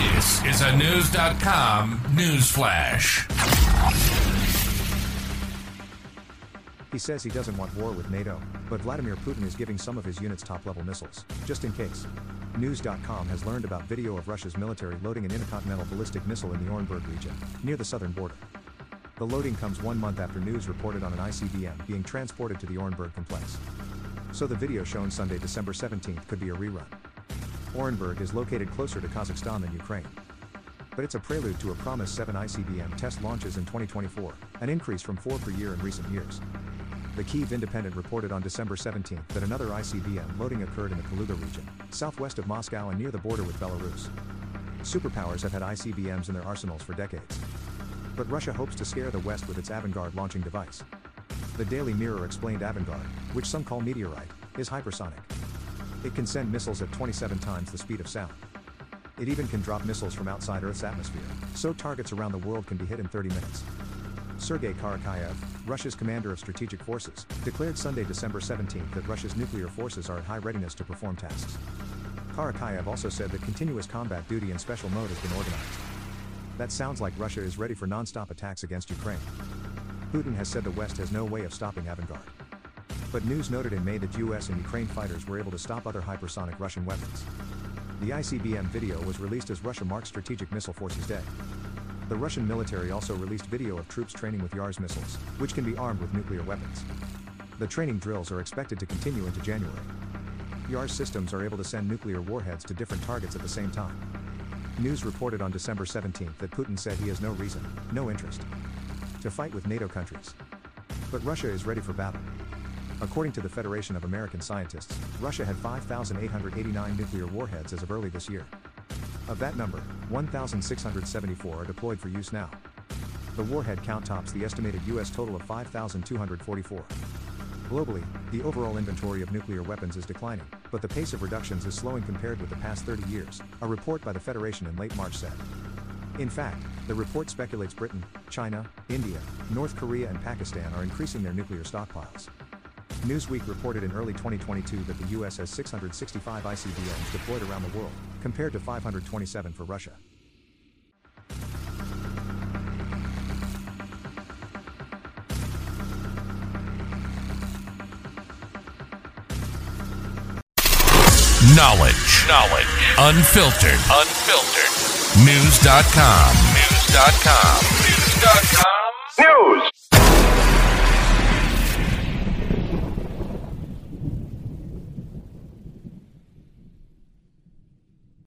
This is a News.com news flash. He says he doesn't want war with NATO, but Vladimir Putin is giving some of his units top level missiles, just in case. News.com has learned about video of Russia's military loading an intercontinental ballistic missile in the Orenburg region, near the southern border. The loading comes one month after news reported on an ICBM being transported to the Orenburg complex. So the video shown Sunday, December 17th could be a rerun. Orenburg is located closer to Kazakhstan than Ukraine. But it's a prelude to a promised 7 ICBM test launches in 2024, an increase from 4 per year in recent years. The Kyiv Independent reported on December 17 that another ICBM loading occurred in the Kaluga region, southwest of Moscow and near the border with Belarus. Superpowers have had ICBMs in their arsenals for decades. But Russia hopes to scare the West with its Avangard launching device. The Daily Mirror explained Avangard, which some call meteorite, is hypersonic. It can send missiles at 27 times the speed of sound. It even can drop missiles from outside Earth's atmosphere, so targets around the world can be hit in 30 minutes. Sergei Karakayev, Russia's commander of strategic forces, declared Sunday, December 17 that Russia's nuclear forces are at high readiness to perform tasks. Karakayev also said that continuous combat duty in special mode has been organized. That sounds like Russia is ready for non-stop attacks against Ukraine. Putin has said the West has no way of stopping Avangard. But news noted in May that US and Ukraine fighters were able to stop other hypersonic Russian weapons. The ICBM video was released as Russia marks Strategic Missile Forces Day. The Russian military also released video of troops training with Yars missiles, which can be armed with nuclear weapons. The training drills are expected to continue into January. Yars systems are able to send nuclear warheads to different targets at the same time. News reported on December 17 that Putin said he has no reason, no interest, to fight with NATO countries. But Russia is ready for battle. According to the Federation of American Scientists, Russia had 5,889 nuclear warheads as of early this year. Of that number, 1,674 are deployed for use now. The warhead count tops the estimated U.S. total of 5,244. Globally, the overall inventory of nuclear weapons is declining, but the pace of reductions is slowing compared with the past 30 years, a report by the Federation in late March said. In fact, the report speculates Britain, China, India, North Korea, and Pakistan are increasing their nuclear stockpiles. Newsweek reported in early 2022 that the U.S. has 665 ICBMs deployed around the world, compared to 527 for Russia. Knowledge. Knowledge. Unfiltered. Unfiltered. News.com. News.com. News.com. News.